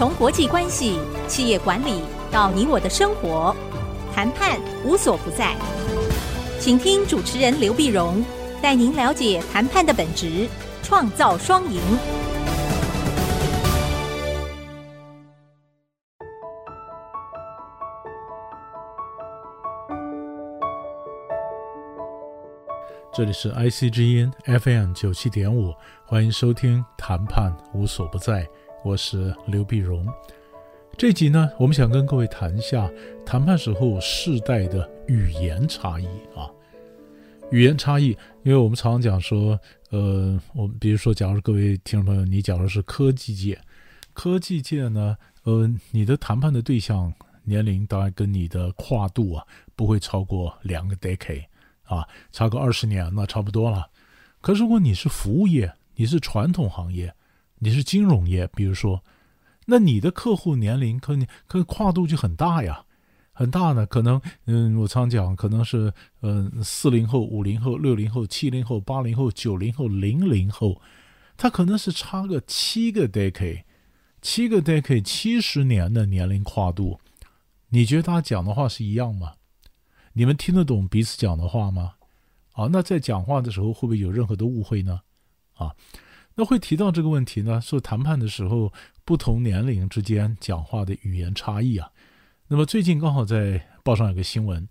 从国际关系、企业管理到你我的生活，谈判无所不在。请听主持人刘碧荣带您了解谈判的本质，创造双赢。这里是 IC 之音 FM 九七点五，欢迎收听《谈判无所不在》，我是刘碧荣。这集呢，我们想跟各位谈一下谈判时候世代的语言差异啊。语言差异，因为我们常常讲说，呃，我们比如说，假如各位听众朋友，你假如是科技界，科技界呢，呃，你的谈判的对象年龄大概跟你的跨度啊，不会超过两个 decade。啊，差个二十年那差不多了。可如果你是服务业，你是传统行业，你是金融业，比如说，那你的客户年龄可你可跨度就很大呀，很大呢。可能嗯，我常讲，可能是嗯四零后、五零后、六零后、七零后、八零后、九零后、零零后，他可能是差个七个 decade，七个 decade，七十年的年龄跨度，你觉得他讲的话是一样吗？你们听得懂彼此讲的话吗？啊，那在讲话的时候会不会有任何的误会呢？啊，那会提到这个问题呢？说谈判的时候不同年龄之间讲话的语言差异啊。那么最近刚好在报上有个新闻，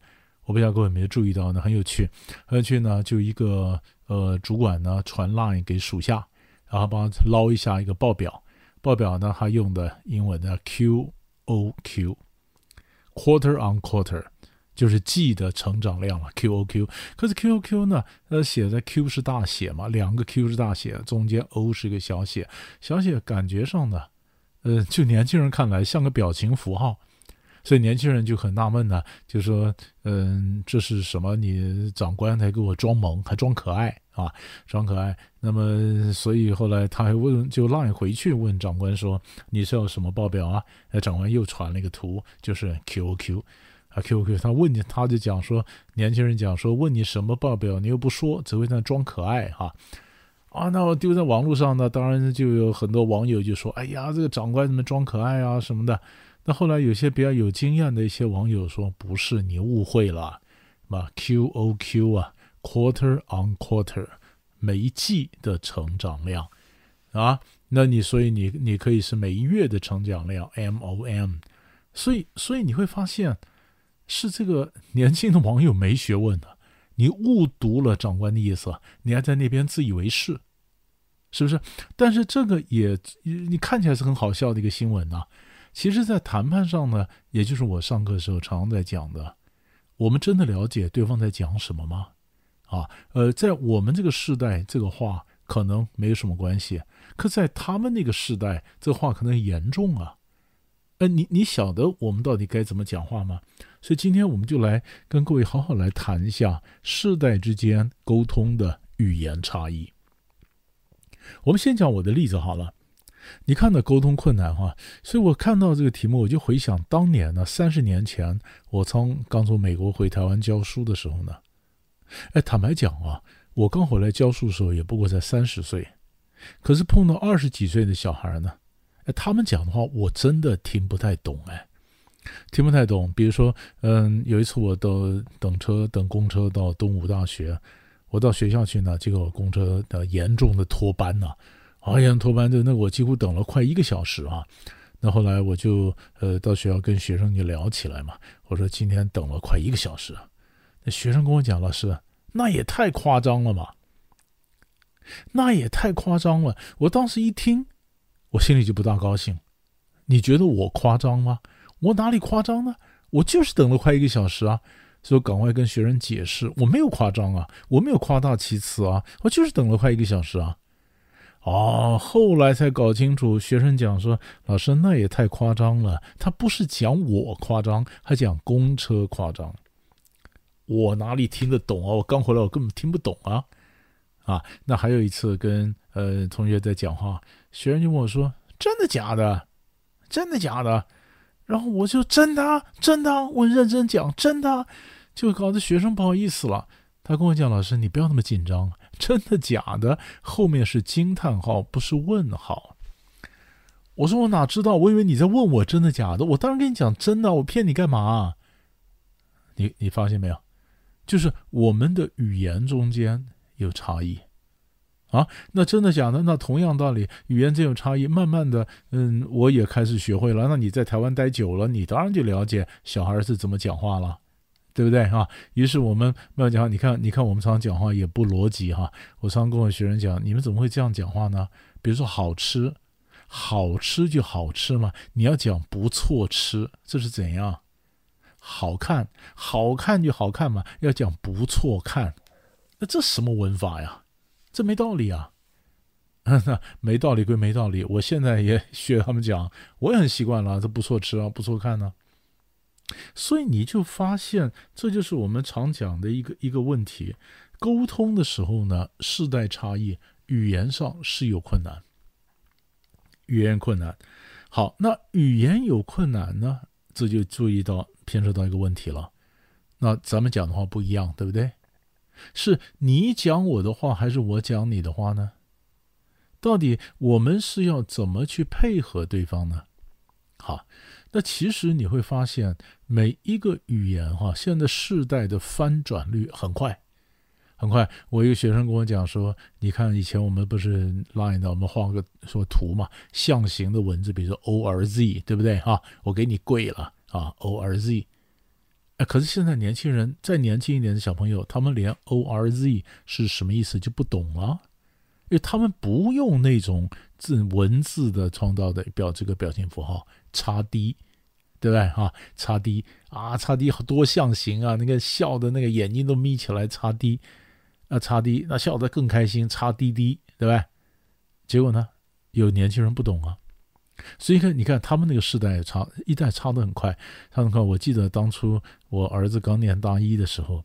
我不知道各位有没有注意到呢？很有趣，很有趣呢。就一个呃主管呢传 line 给属下，然后帮他捞一下一个报表，报表呢他用的英文的 Q O Q，quarter on quarter。就是 G 的成长量了，QOQ。可是 QOQ 呢？呃，写在 Q 是大写嘛，两个 Q 是大写，中间 O 是一个小写。小写感觉上呢，呃，就年轻人看来像个表情符号，所以年轻人就很纳闷呢，就说：“嗯，这是什么？你长官还给我装萌，还装可爱啊，装可爱。”那么，所以后来他还问，就 line 回去问长官说：“你是要什么报表啊？”那长官又传了一个图，就是 QOQ。，QQ，他问你，他就讲说，年轻人讲说，问你什么报表，你又不说，只会在那装可爱哈。啊，那我丢在网络上呢，当然就有很多网友就说，哎呀，这个长官怎么装可爱啊什么的。那后来有些比较有经验的一些网友说，不是，你误会了，嘛，QOQ 啊，quarter on quarter，每一季的成长量啊，那你所以你你可以是每一月的成长量，MOM，所以所以你会发现。是这个年轻的网友没学问的，你误读了长官的意思，你还在那边自以为是，是不是？但是这个也你看起来是很好笑的一个新闻呐。其实，在谈判上呢，也就是我上课的时候常常在讲的，我们真的了解对方在讲什么吗？啊，呃，在我们这个时代，这个话可能没有什么关系，可在他们那个时代，这话可能严重啊。呃，你你晓得我们到底该怎么讲话吗？所以今天我们就来跟各位好好来谈一下世代之间沟通的语言差异。我们先讲我的例子好了。你看到沟通困难哈，所以我看到这个题目，我就回想当年呢，三十年前我从刚从美国回台湾教书的时候呢，哎，坦白讲啊，我刚回来教书的时候也不过才三十岁，可是碰到二十几岁的小孩呢。哎他们讲的话我真的听不太懂哎，听不太懂。比如说，嗯，有一次我都等车等公车到东吴大学，我到学校去呢，结果公车的严重的脱班呐，啊，严重脱班的，那我几乎等了快一个小时啊。那后来我就呃到学校跟学生就聊起来嘛，我说今天等了快一个小时，那学生跟我讲，老师，那也太夸张了嘛，那也太夸张了。我当时一听。我心里就不大高兴，你觉得我夸张吗？我哪里夸张呢？我就是等了快一个小时啊，所以赶快跟学生解释，我没有夸张啊，我没有夸大其词啊，我就是等了快一个小时啊。哦，后来才搞清楚，学生讲说，老师那也太夸张了，他不是讲我夸张，还讲公车夸张。我哪里听得懂啊？我刚回来，我根本听不懂啊。啊，那还有一次跟呃同学在讲话。学生就问我说：“真的假的？真的假的？”然后我就：“真的，真的。”我认真讲：“真的。”就搞得学生不好意思了。他跟我讲：“老师，你不要那么紧张，真的假的？后面是惊叹号，不是问号。”我说我哪知道？我以为你在问我真的假的。我当然跟你讲真的，我骗你干嘛？你你发现没有？就是我们的语言中间有差异啊。那真的假的？那同样道理，语言这种差异。慢慢的，嗯，我也开始学会了。那你在台湾待久了，你当然就了解小孩是怎么讲话了。对不对啊？于是我们没有讲话，你看，你看，我们常常讲话也不逻辑哈。我常常跟我学生讲，你们怎么会这样讲话呢？比如说好吃，好吃就好吃嘛。你要讲不错吃，这是怎样？好看，好看就好看嘛。要讲不错看，那这什么文法呀？这没道理啊！那 没道理归没道理，我现在也学他们讲，我也很习惯了。这不错吃啊，不错看呢。所以你就发现，这就是我们常讲的一个一个问题：沟通的时候呢，世代差异，语言上是有困难，语言困难。好，那语言有困难呢，这就注意到牵扯到一个问题了。那咱们讲的话不一样，对不对？是你讲我的话，还是我讲你的话呢？到底我们是要怎么去配合对方呢？好。那其实你会发现，每一个语言哈，现在世代的翻转率很快，很快。我一个学生跟我讲说：“你看，以前我们不是 line 的，我们画个说图嘛，象形的文字，比如说 O R Z，对不对哈？我给你跪了啊，O R Z。哎，可是现在年轻人，再年轻一点的小朋友，他们连 O R Z 是什么意思就不懂了，因为他们不用那种字文字的创造的表这个表情符号。”叉 D，对不对哈？叉 D 啊，叉 D 好多象形啊，那个笑的那个眼睛都眯起来，叉 D 啊，叉 D 那笑得更开心，叉滴滴，对吧？结果呢，有年轻人不懂啊，所以看你看他们那个世代差一代差得很快。他们看，我记得当初我儿子刚念大一的时候。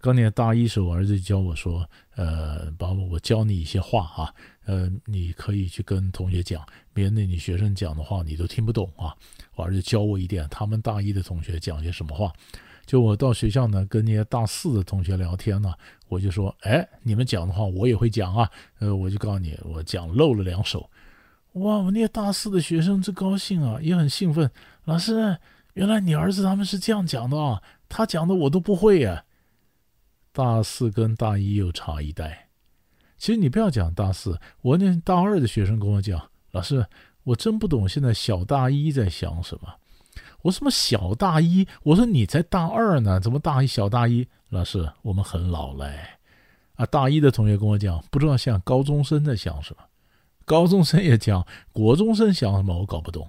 刚念大一时候，我儿子教我说：“呃，爸，我教你一些话啊，呃，你可以去跟同学讲，别的你学生讲的话你都听不懂啊。”我儿子教我一点，他们大一的同学讲些什么话。就我到学校呢，跟那些大四的同学聊天呢，我就说：“哎，你们讲的话我也会讲啊。”呃，我就告诉你，我讲漏了两手。哇，我那些大四的学生真高兴啊，也很兴奋。老师，原来你儿子他们是这样讲的啊，他讲的我都不会呀。大四跟大一又差一代，其实你不要讲大四，我那大二的学生跟我讲，老师，我真不懂现在小大一在想什么。我什么小大一？我说你才大二呢，怎么大一小大一？老师，我们很老嘞。啊，大一的同学跟我讲，不知道像高中生在想什么，高中生也讲，国中生想什么，我搞不懂。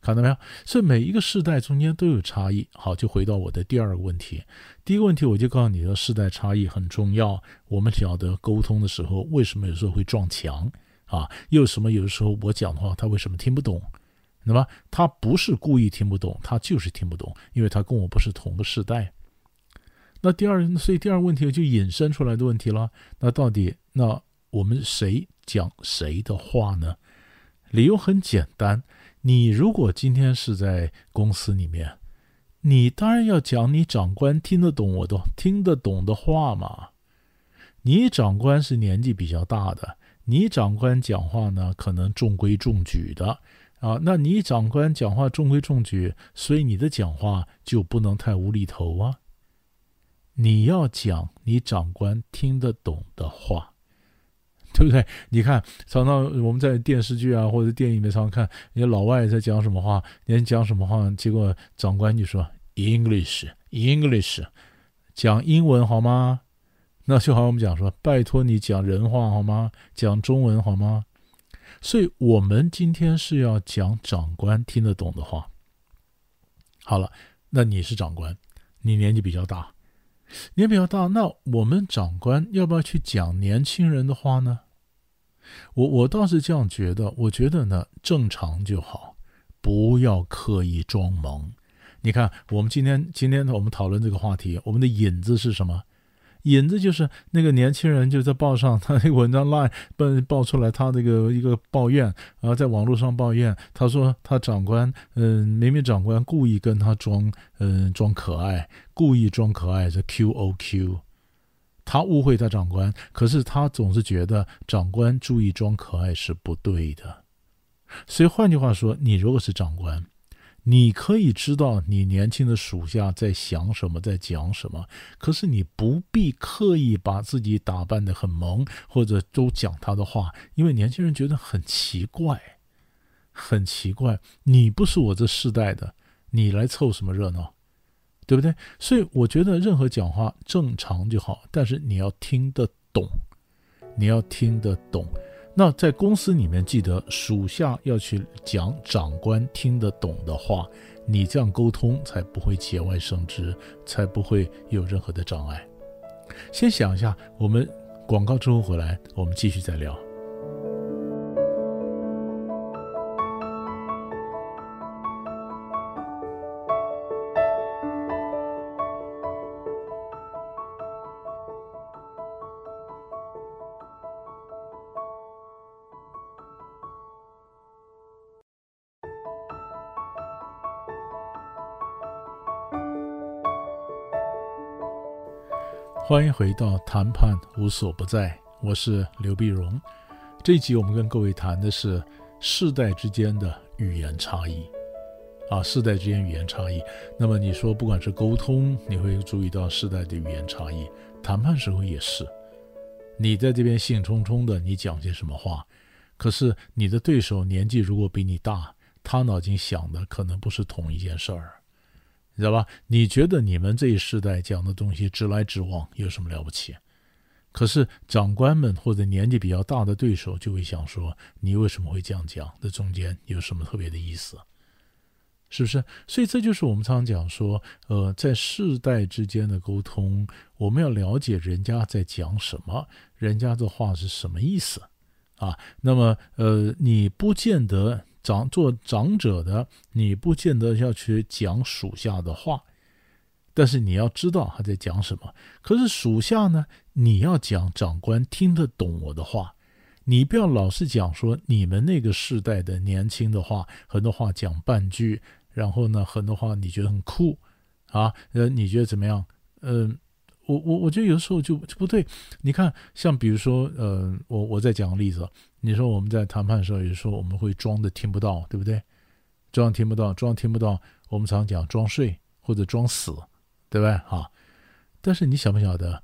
看到没有？所以每一个世代中间都有差异。好，就回到我的第二个问题。第一个问题，我就告诉你的世代差异很重要。我们晓得沟通的时候，为什么有时候会撞墙啊？又什么有的时候我讲的话，他为什么听不懂？那么他不是故意听不懂，他就是听不懂，因为他跟我不是同个世代。那第二，所以第二个问题就引申出来的问题了。那到底那我们谁讲谁的话呢？理由很简单。你如果今天是在公司里面，你当然要讲你长官听得懂我的听得懂的话嘛。你长官是年纪比较大的，你长官讲话呢可能中规中矩的啊。那你长官讲话中规中矩，所以你的讲话就不能太无厘头啊。你要讲你长官听得懂的话。对不对？你看，常常我们在电视剧啊或者电影里面常常看，人家老外在讲什么话，人家讲什么话，结果长官就说 English，English，讲英文好吗？那就好像我们讲说，拜托你讲人话好吗？讲中文好吗？所以我们今天是要讲长官听得懂的话。好了，那你是长官，你年纪比较大，年纪比较大，那我们长官要不要去讲年轻人的话呢？我我倒是这样觉得，我觉得呢，正常就好，不要刻意装萌。你看，我们今天今天，我们讨论这个话题，我们的引子是什么？引子就是那个年轻人就在报上，他那个文章 line 报报出来，他那个一个抱怨，然后在网络上抱怨，他说他长官，嗯，明明长官故意跟他装，嗯，装可爱，故意装可爱，这 QOQ。他误会他长官，可是他总是觉得长官注意装可爱是不对的，所以换句话说，你如果是长官，你可以知道你年轻的属下在想什么，在讲什么，可是你不必刻意把自己打扮得很萌，或者都讲他的话，因为年轻人觉得很奇怪，很奇怪。你不是我这世代的，你来凑什么热闹，对不对？所以我觉得任何讲话正常就好，但是你要听得懂，你要听得懂。那在公司里面，记得属下要去讲长官听得懂的话，你这样沟通才不会节外生枝，才不会有任何的障碍。先想一下，我们广告之后回来，我们继续再聊。欢迎回到谈判无所不在，我是刘碧荣。这一集我们跟各位谈的是世代之间的语言差异啊，世代之间语言差异。那么你说，不管是沟通，你会注意到世代的语言差异，谈判时候也是。你在这边兴冲冲的，你讲些什么话？可是你的对手年纪如果比你大，他脑筋想的可能不是同一件事儿。你知道吧？你觉得你们这一世代讲的东西直来直往，有什么了不起？可是长官们或者年纪比较大的对手就会想说：你为什么会这样讲？这中间有什么特别的意思？是不是？所以这就是我们常常讲说，呃，在世代之间的沟通，我们要了解人家在讲什么，人家的话是什么意思啊？那么，呃，你不见得。长做长者的，你不见得要去讲属下的话，但是你要知道他在讲什么。可是属下呢，你要讲长官听得懂我的话，你不要老是讲说你们那个世代的年轻的话，很多话讲半句，然后呢，很多话你觉得很酷啊，呃，你觉得怎么样？嗯、我我我觉得有时候就就不对。你看，像比如说，呃，我我再讲个例子。你说我们在谈判的时候，有时候我们会装的听不到，对不对？装听不到，装听不到，我们常讲装睡或者装死，对不对？哈，但是你晓不晓得？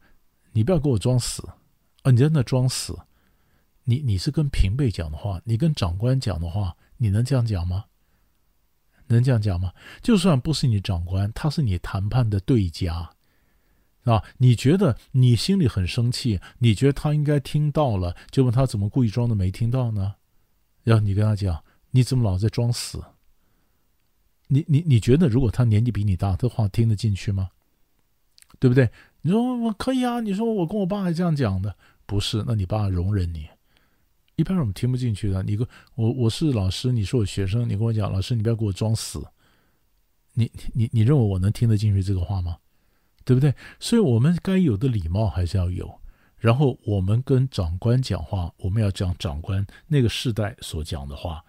你不要给我装死啊！你在那装死，你你是跟平辈讲的话，你跟长官讲的话，你能这样讲吗？能这样讲吗？就算不是你长官，他是你谈判的对家。啊，你觉得你心里很生气，你觉得他应该听到了，就问他怎么故意装的没听到呢？然后你跟他讲，你怎么老在装死？你你你觉得如果他年纪比你大，这话听得进去吗？对不对？你说我可以啊，你说我跟我爸还这样讲的，不是？那你爸容忍你？一般人我们听不进去的。你跟我我是老师，你是我学生，你跟我讲，老师你不要给我装死。你你你认为我能听得进去这个话吗？对不对？所以我们该有的礼貌还是要有。然后我们跟长官讲话，我们要讲长官那个世代所讲的话，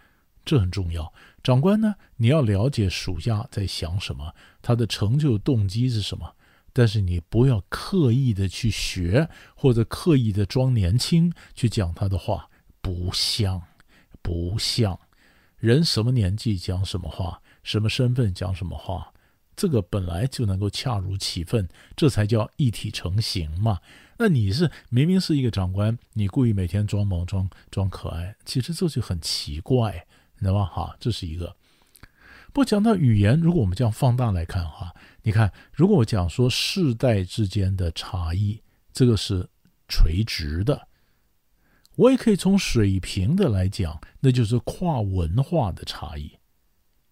这很重要。长官呢，你要了解属下在想什么，他的成就动机是什么。但是你不要刻意的去学，或者刻意的装年轻去讲他的话，不像，不像。人什么年纪讲什么话，什么身份讲什么话。这个本来就能够恰如其分，这才叫一体成型嘛。那你是明明是一个长官，你故意每天装萌装装可爱，其实这就很奇怪，你知道吧？哈，这是一个。不讲到语言，如果我们这样放大来看哈，你看，如果我讲说世代之间的差异，这个是垂直的，我也可以从水平的来讲，那就是跨文化的差异。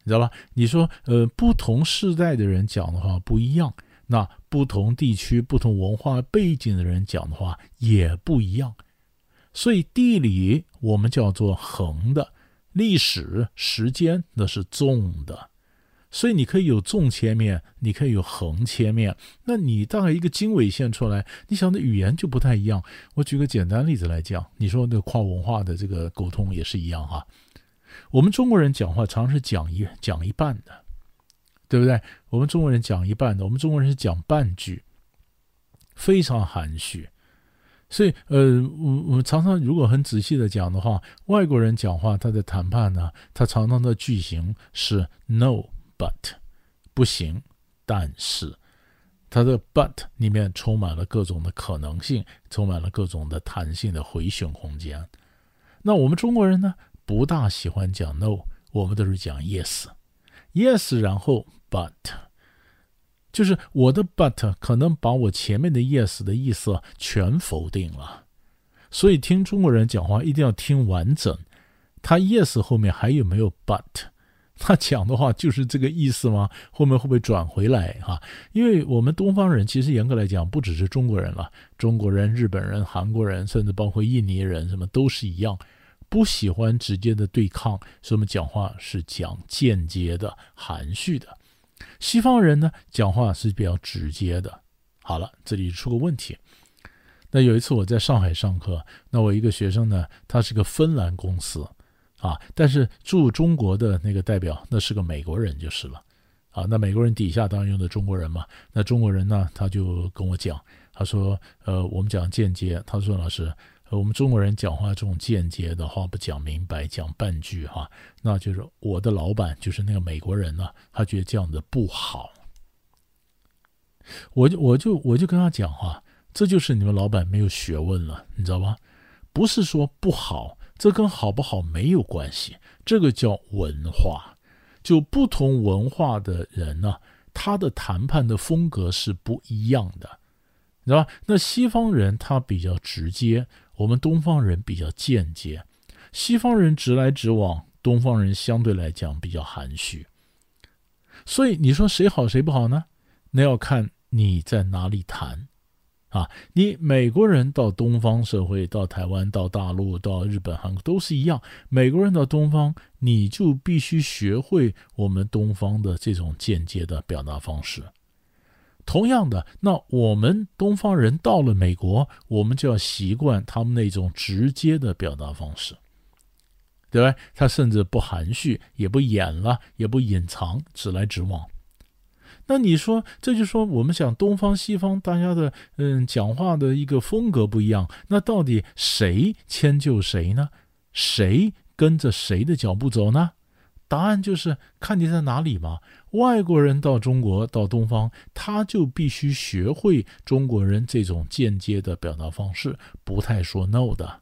你知道吧？你说，呃，不同世代的人讲的话不一样，那不同地区、不同文化背景的人讲的话也不一样。所以地理我们叫做横的，历史时间那是纵的。所以你可以有纵切面，你可以有横切面。那你大概一个经纬线出来，你想的语言就不太一样。我举个简单例子来讲，你说那跨文化的这个沟通也是一样哈。我们中国人讲话常是讲一讲一半的，对不对？我们中国人讲一半的，我们中国人是讲半句，非常含蓄。所以，呃，我我们常常如果很仔细的讲的话，外国人讲话他的谈判呢，他常常的句型是 “no but”，不行，但是，他的 “but” 里面充满了各种的可能性，充满了各种的弹性的回旋空间。那我们中国人呢，不大喜欢讲 “no”，我们都是讲 “yes”，“yes”，然后 “but”。就是我的 but 可能把我前面的 yes 的意思全否定了，所以听中国人讲话一定要听完整。他 yes 后面还有没有 but？他讲的话就是这个意思吗？后面会不会转回来哈？因为我们东方人其实严格来讲不只是中国人了，中国人、日本人、韩国人，甚至包括印尼人，什么都是一样，不喜欢直接的对抗，所以我们讲话是讲间接的、含蓄的。西方人呢，讲话是比较直接的。好了，这里出个问题。那有一次我在上海上课，那我一个学生呢，他是个芬兰公司啊，但是驻中国的那个代表那是个美国人就是了啊。那美国人底下当然用的中国人嘛。那中国人呢，他就跟我讲，他说：“呃，我们讲间接。”他说：“老师。”我们中国人讲话这种间接的话不讲明白，讲半句哈，那就是我的老板就是那个美国人呢，他觉得这样子不好。我就我就我就跟他讲哈，这就是你们老板没有学问了，你知道吧？不是说不好，这跟好不好没有关系，这个叫文化。就不同文化的人呢，他的谈判的风格是不一样的，你知道吧？那西方人他比较直接。我们东方人比较间接，西方人直来直往，东方人相对来讲比较含蓄。所以你说谁好谁不好呢？那要看你在哪里谈啊。你美国人到东方社会，到台湾、到大陆、到日本、韩国都是一样。美国人到东方，你就必须学会我们东方的这种间接的表达方式。同样的，那我们东方人到了美国，我们就要习惯他们那种直接的表达方式，对吧？他甚至不含蓄，也不演了，也不隐藏，直来直往。那你说，这就说我们讲东方西方，大家的嗯讲话的一个风格不一样，那到底谁迁就谁呢？谁跟着谁的脚步走呢？答案就是看你在哪里嘛。外国人到中国到东方，他就必须学会中国人这种间接的表达方式，不太说 no 的，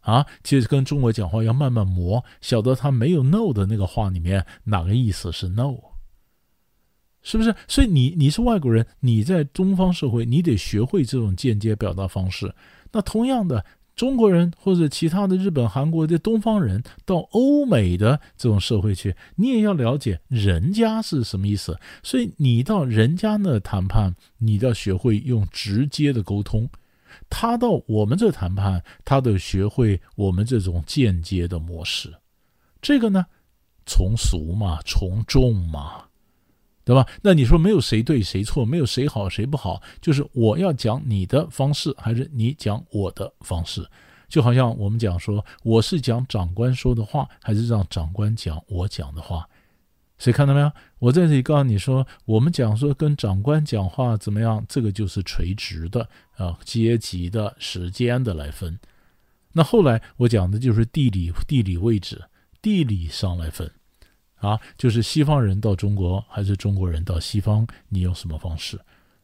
啊，其实跟中国讲话要慢慢磨，晓得他没有 no 的那个话里面哪个意思是 no，是不是？所以你你是外国人，你在东方社会，你得学会这种间接表达方式。那同样的。中国人或者其他的日本、韩国的东方人到欧美的这种社会去，你也要了解人家是什么意思。所以你到人家那谈判，你都要学会用直接的沟通；他到我们这谈判，他得学会我们这种间接的模式。这个呢，从俗嘛，从众嘛。对吧？那你说没有谁对谁错，没有谁好谁不好，就是我要讲你的方式，还是你讲我的方式？就好像我们讲说，我是讲长官说的话，还是让长官讲我讲的话？所以看到没有？我在这里告诉你说，我们讲说跟长官讲话怎么样，这个就是垂直的啊，阶级的、时间的来分。那后来我讲的就是地理地理位置、地理上来分。啊，就是西方人到中国，还是中国人到西方，你用什么方式？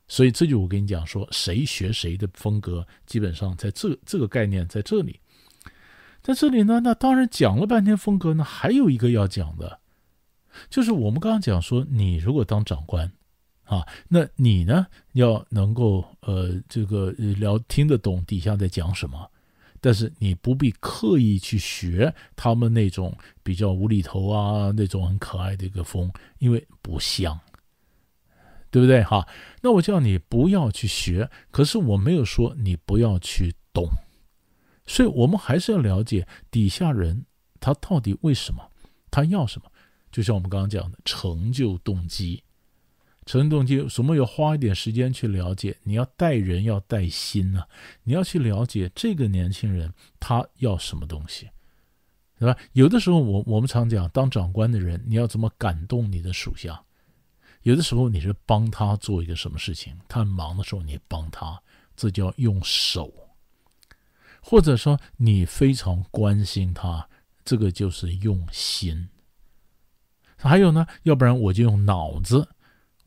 所以这就我跟你讲说，谁学谁的风格，基本上在这这个概念在这里，在这里呢，那当然讲了半天风格呢，还有一个要讲的，就是我们刚刚讲说，你如果当长官，啊，那你呢要能够呃这个聊听得懂底下在讲什么。但是你不必刻意去学他们那种比较无厘头啊，那种很可爱的一个风，因为不像，对不对？哈，那我叫你不要去学，可是我没有说你不要去懂，所以我们还是要了解底下人他到底为什么，他要什么，就像我们刚刚讲的成就动机。成动机，什么要花一点时间去了解？你要带人，要带心呐、啊！你要去了解这个年轻人他要什么东西，对吧？有的时候，我我们常讲，当长官的人，你要怎么感动你的属下？有的时候，你是帮他做一个什么事情，他忙的时候，你帮他，这叫用手，或者说你非常关心他，这个就是用心。还有呢，要不然我就用脑子。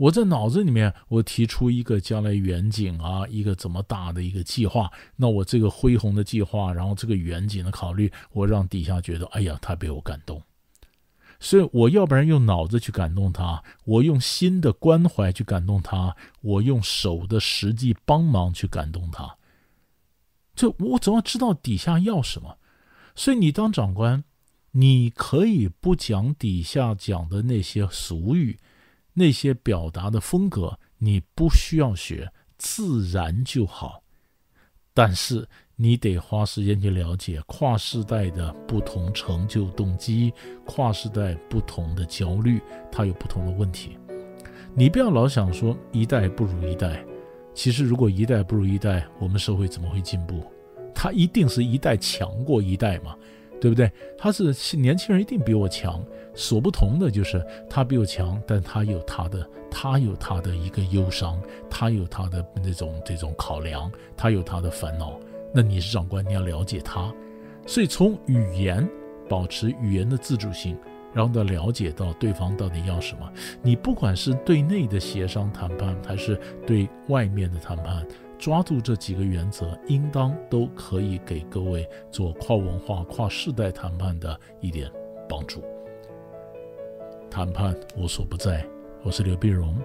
我在脑子里面，我提出一个将来远景啊，一个怎么大的一个计划。那我这个恢宏的计划，然后这个远景的考虑，我让底下觉得，哎呀，他被我感动。所以我要不然用脑子去感动他，我用心的关怀去感动他，我用手的实际帮忙去感动他。这我总要知道底下要什么。所以你当长官，你可以不讲底下讲的那些俗语。那些表达的风格，你不需要学，自然就好。但是你得花时间去了解跨世代的不同成就动机，跨世代不同的焦虑，它有不同的问题。你不要老想说一代不如一代，其实如果一代不如一代，我们社会怎么会进步？它一定是一代强过一代嘛。对不对？他是年轻人，一定比我强。所不同的就是他比我强，但他有他的，他有他的一个忧伤，他有他的那种这种考量，他有他的烦恼。那你是长官，你要了解他。所以从语言保持语言的自主性，然后呢，了解到对方到底要什么。你不管是对内的协商谈判，还是对外面的谈判。抓住这几个原则，应当都可以给各位做跨文化、跨世代谈判的一点帮助。谈判无所不在，我是刘碧荣，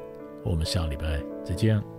我们下礼拜再见。